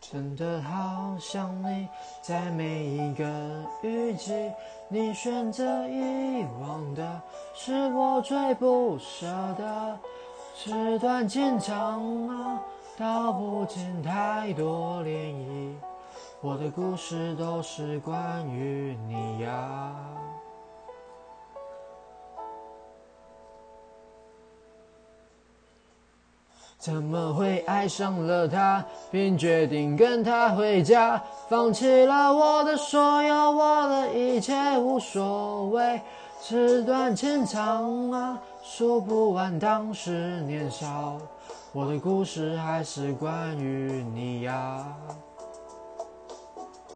真的好想你，在每一个雨季，你选择遗忘的，是我最不舍的。纸短情长啊，道不尽太多涟漪。我的故事都是关于你怎么会爱上了他，并决定跟他回家，放弃了我的所有，我的一切无所谓。纸短情长啊，说不完当时年少，我的故事还是关于你呀。